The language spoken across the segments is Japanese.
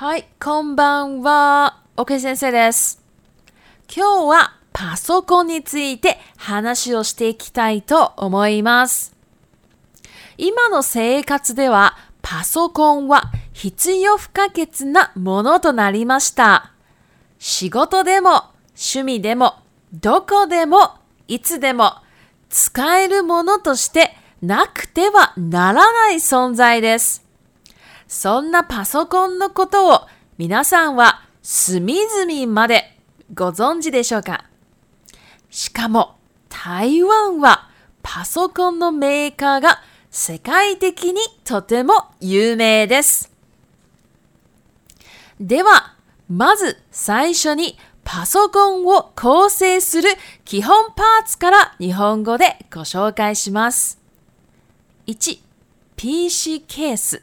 はい、こんばんは。OK 先生です。今日はパソコンについて話をしていきたいと思います。今の生活ではパソコンは必要不可欠なものとなりました。仕事でも趣味でもどこでもいつでも使えるものとしてなくてはならない存在です。そんなパソコンのことを皆さんは隅々までご存知でしょうか？しかも台湾はパソコンのメーカーが世界的にとても有名です。では、まず最初にパソコンを構成する基本パーツから日本語でご紹介します。1、PC ケース。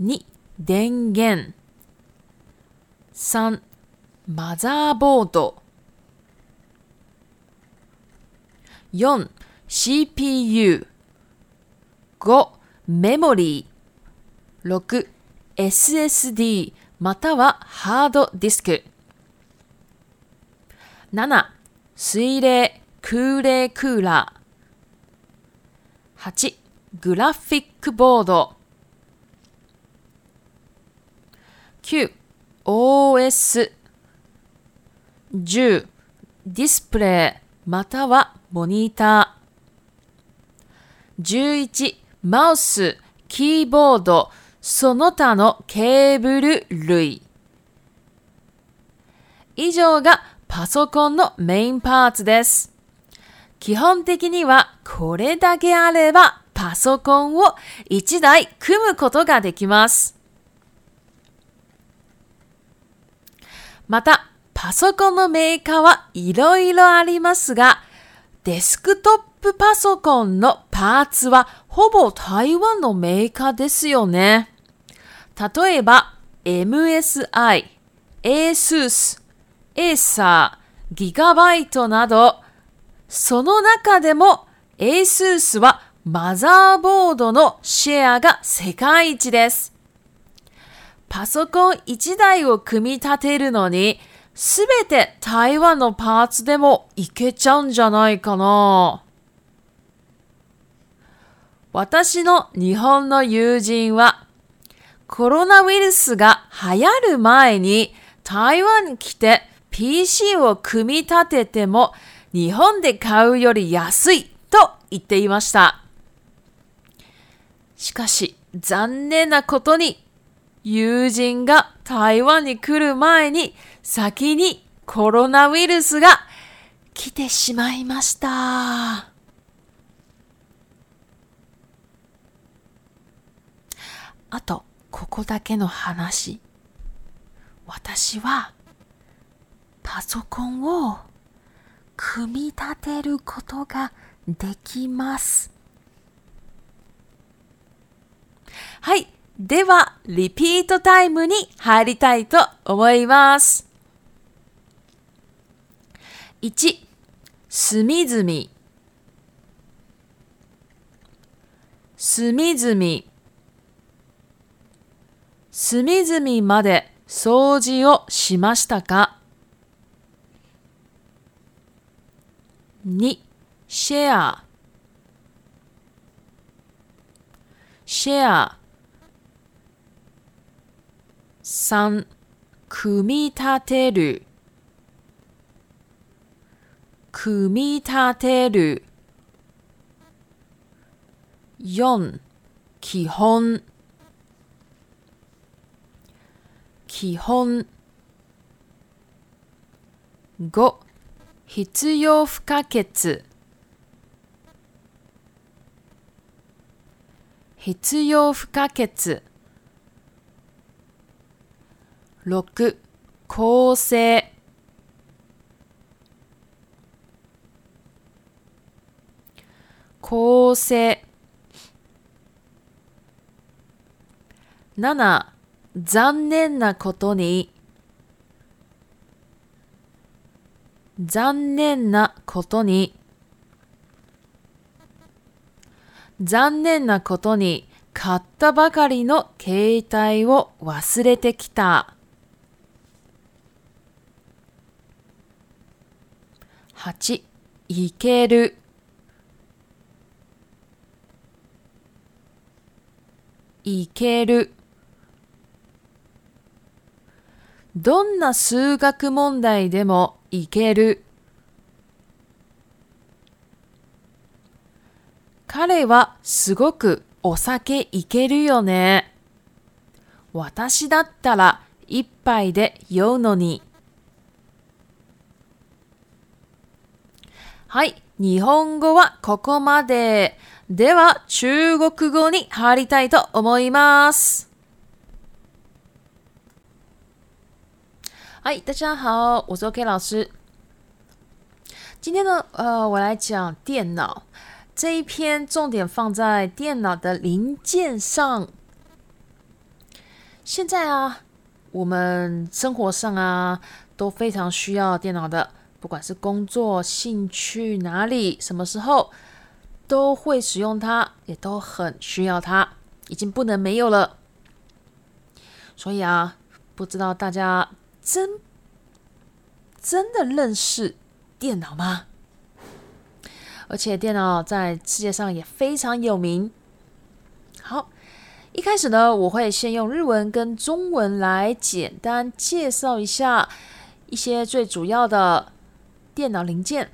2、電源。3、マザーボード。4、CPU。5、メモリー。6、SSD またはハードディスク。7、水冷、空冷クーラー。8、グラフィックボード。9、OS。10、ディスプレイまたはモニター。11、マウス、キーボード、その他のケーブル類。以上がパソコンのメインパーツです。基本的にはこれだけあればパソコンを1台組むことができます。また、パソコンのメーカーはいろいろありますが、デスクトップパソコンのパーツはほぼ台湾のメーカーですよね。例えば、MSI、ASUS、Acer、ギガバイトなど、その中でも ASUS はマザーボードのシェアが世界一です。パソコン1台を組み立てるのに、すべて台湾のパーツでもいけちゃうんじゃないかな。私の日本の友人は、コロナウイルスが流行る前に台湾に来て PC を組み立てても日本で買うより安いと言っていました。しかし残念なことに友人が台湾に来る前に先にコロナウイルスが来てしまいました。あと、ここだけの話。私はパソコンを組み立てることができます。はい。では、リピートタイムに入りたいと思います。1、隅々。隅々。隅々まで掃除をしましたか ?2、シェア。シェア。3、組み立てる。組み立てる。4、基本。基本5必要不可欠必要不可欠6構成。構成。7残念なことに。残念なことに。残念なことに。買ったばかりの携帯を忘れてきた。8、いける。いける。どんな数学問題でもいける。彼はすごくお酒いけるよね。私だったら一杯で酔うのに。はい、日本語はここまで。では、中国語に入りたいと思います。嗨，大家好，我是 OK 老师。今天呢，呃，我来讲电脑这一篇，重点放在电脑的零件上。现在啊，我们生活上啊，都非常需要电脑的，不管是工作、兴趣、哪里、什么时候。都会使用它，也都很需要它，已经不能没有了。所以啊，不知道大家真真的认识电脑吗？而且电脑在世界上也非常有名。好，一开始呢，我会先用日文跟中文来简单介绍一下一些最主要的电脑零件。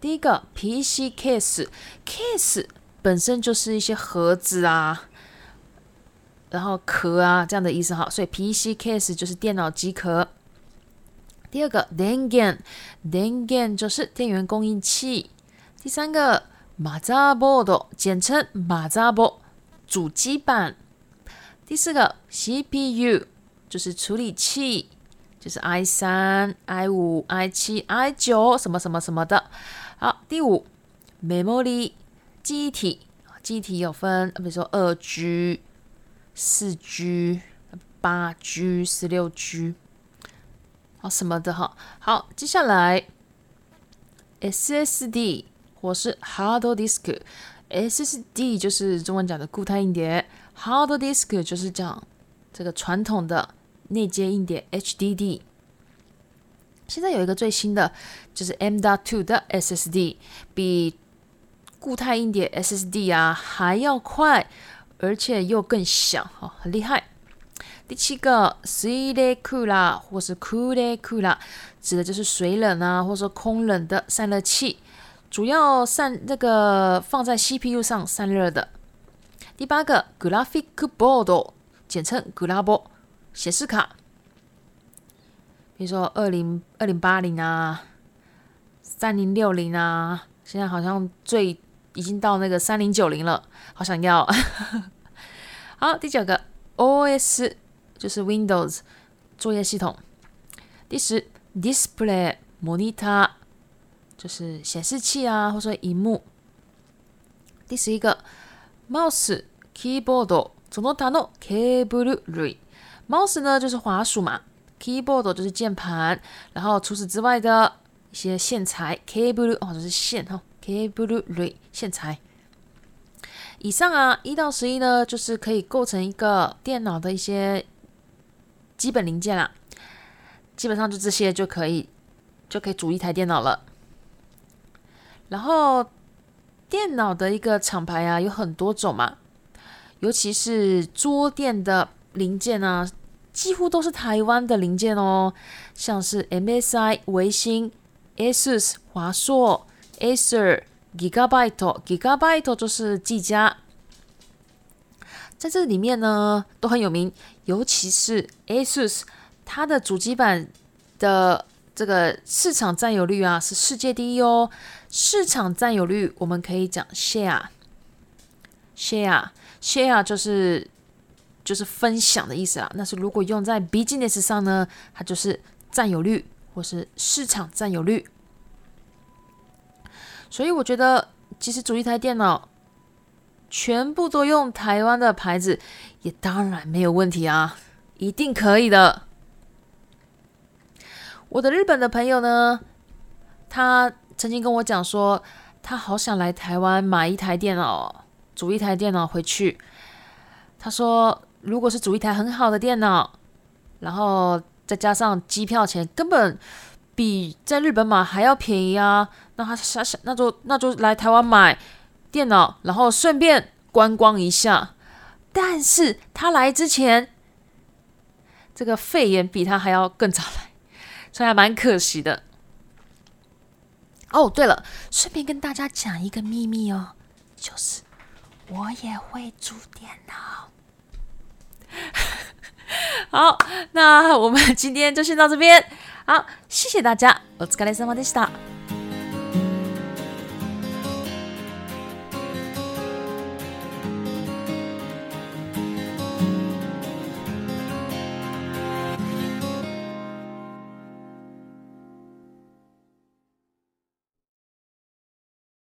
第一个 PC case，case 本身就是一些盒子啊，然后壳啊这样的意思哈，所以 PC case 就是电脑机壳。第二个 dengen，dengen 就是电源供应器。第三个 motherboard，简称 motherboard 主机板。第四个 CPU 就是处理器，就是 i 三、i 五、i 七、i 九什么什么什么的。好，第五，memory 记忆体，记忆体有分，比如说二 G、四 G、八 G、十六 G，好什么的哈。好，接下来 SSD 或是 hard disk，SSD 就是中文讲的固态硬碟，hard disk 就是讲这个传统的内接硬碟 HDD。现在有一个最新的，就是 M.2 的 SSD，比固态硬碟 SSD 啊还要快，而且又更小，哦，很厉害。第七个 s i l e c o o l a 或是 Cool Cooler，指的就是水冷啊，或者说空冷的散热器，主要散那个放在 CPU 上散热的。第八个 Graphic Board，简称 Glabo 显示卡。比如说二零二零八零啊，三零六零啊，现在好像最已经到那个三零九零了，好想要。好，第九个 OS 就是 Windows 作业系统。第十 Display Monitor 就是显示器啊，或者说荧幕。第十一个 Mouse Keyboard その他のケーブル類。 Mouse 呢就是滑鼠嘛。Keyboard 就是键盘，然后除此之外的一些线材，cable 哦，就是线哈，cable 线材。以上啊，一到十一呢，就是可以构成一个电脑的一些基本零件啦。基本上就这些就可以，就可以组一台电脑了。然后电脑的一个厂牌啊，有很多种嘛，尤其是桌垫的零件啊。几乎都是台湾的零件哦，像是 MSI、维新、ASUS、华硕、Acer、Gigabyte、Gigabyte 就是技嘉，在这里面呢都很有名，尤其是 ASUS，它的主机板的这个市场占有率啊是世界第一哦。市场占有率我们可以讲 share，share，share 就是。就是分享的意思啊。那是如果用在 business 上呢，它就是占有率或是市场占有率。所以我觉得，其实组一台电脑，全部都用台湾的牌子，也当然没有问题啊，一定可以的。我的日本的朋友呢，他曾经跟我讲说，他好想来台湾买一台电脑，组一台电脑回去。他说，如果是组一台很好的电脑，然后再加上机票钱，根本比在日本买还要便宜啊！那他想想，那就那就来台湾买电脑，然后顺便观光一下。但是他来之前，这个肺炎比他还要更早来，所以还蛮可惜的。哦，对了，顺便跟大家讲一个秘密哦，就是我也会煮电脑。好，那我们今天就先到这边。好，谢谢大家，お疲れ様でした。